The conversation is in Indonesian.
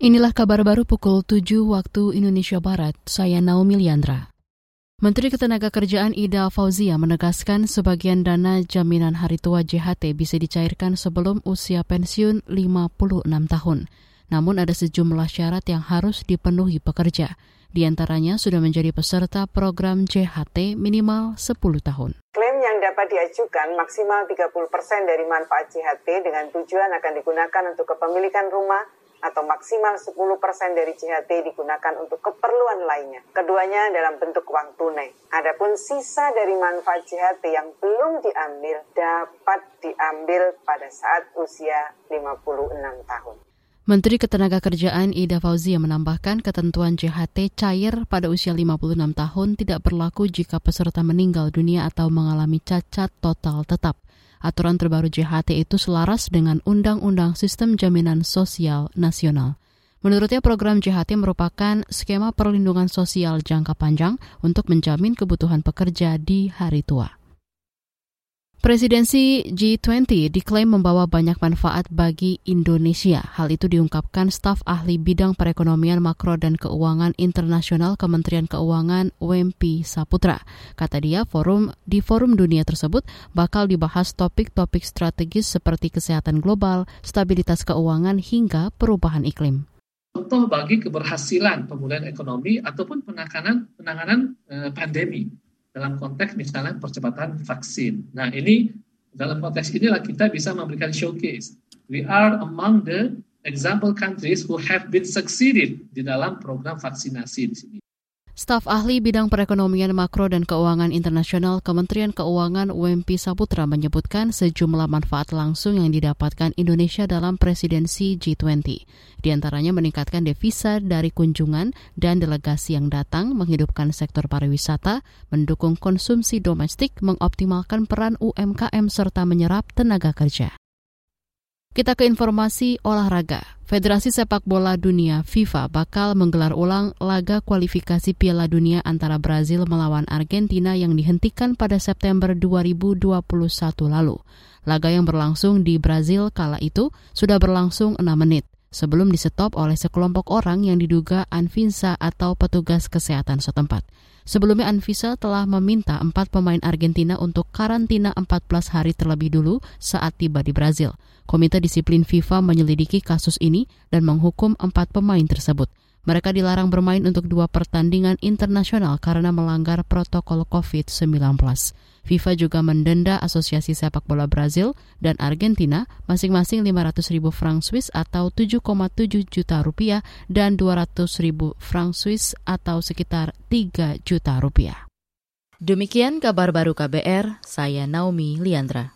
Inilah kabar baru pukul 7 waktu Indonesia Barat. Saya Naomi Liandra. Menteri Ketenagakerjaan Ida Fauzia menegaskan sebagian dana jaminan hari tua JHT bisa dicairkan sebelum usia pensiun 56 tahun. Namun ada sejumlah syarat yang harus dipenuhi pekerja. Di antaranya sudah menjadi peserta program JHT minimal 10 tahun. Klaim yang dapat diajukan maksimal 30 persen dari manfaat JHT dengan tujuan akan digunakan untuk kepemilikan rumah, atau maksimal 10% dari JHT digunakan untuk keperluan lainnya. Keduanya dalam bentuk uang tunai. Adapun sisa dari manfaat JHT yang belum diambil dapat diambil pada saat usia 56 tahun. Menteri Ketenagakerjaan Ida Fauzia menambahkan ketentuan JHT cair pada usia 56 tahun tidak berlaku jika peserta meninggal dunia atau mengalami cacat total tetap. Aturan terbaru JHT itu selaras dengan Undang-Undang Sistem Jaminan Sosial Nasional. Menurutnya program JHT merupakan skema perlindungan sosial jangka panjang untuk menjamin kebutuhan pekerja di hari tua. Presidensi G20 diklaim membawa banyak manfaat bagi Indonesia. Hal itu diungkapkan staf ahli bidang perekonomian makro dan keuangan internasional Kementerian Keuangan Wempi Saputra. Kata dia, forum di forum dunia tersebut bakal dibahas topik-topik strategis seperti kesehatan global, stabilitas keuangan hingga perubahan iklim contoh bagi keberhasilan pemulihan ekonomi ataupun penanganan penanganan eh, pandemi dalam konteks misalnya percepatan vaksin. Nah ini dalam konteks inilah kita bisa memberikan showcase. We are among the example countries who have been succeeded di dalam program vaksinasi di sini. Staf ahli bidang perekonomian makro dan keuangan internasional Kementerian Keuangan Wempi Saputra menyebutkan sejumlah manfaat langsung yang didapatkan Indonesia dalam presidensi G20. Di antaranya meningkatkan devisa dari kunjungan dan delegasi yang datang, menghidupkan sektor pariwisata, mendukung konsumsi domestik, mengoptimalkan peran UMKM serta menyerap tenaga kerja. Kita ke informasi olahraga. Federasi Sepak Bola Dunia FIFA bakal menggelar ulang laga kualifikasi Piala Dunia antara Brazil melawan Argentina yang dihentikan pada September 2021 lalu. Laga yang berlangsung di Brazil kala itu sudah berlangsung 6 menit sebelum disetop oleh sekelompok orang yang diduga Anfinsa atau petugas kesehatan setempat. Sebelumnya Anvisa telah meminta empat pemain Argentina untuk karantina 14 hari terlebih dulu saat tiba di Brazil. Komite Disiplin FIFA menyelidiki kasus ini dan menghukum empat pemain tersebut. Mereka dilarang bermain untuk dua pertandingan internasional karena melanggar protokol COVID-19. FIFA juga mendenda Asosiasi Sepak Bola Brazil dan Argentina masing-masing 500 ribu franc Swiss atau 7,7 juta rupiah dan 200 ribu franc Swiss atau sekitar 3 juta rupiah. Demikian kabar baru KBR, saya Naomi Liandra.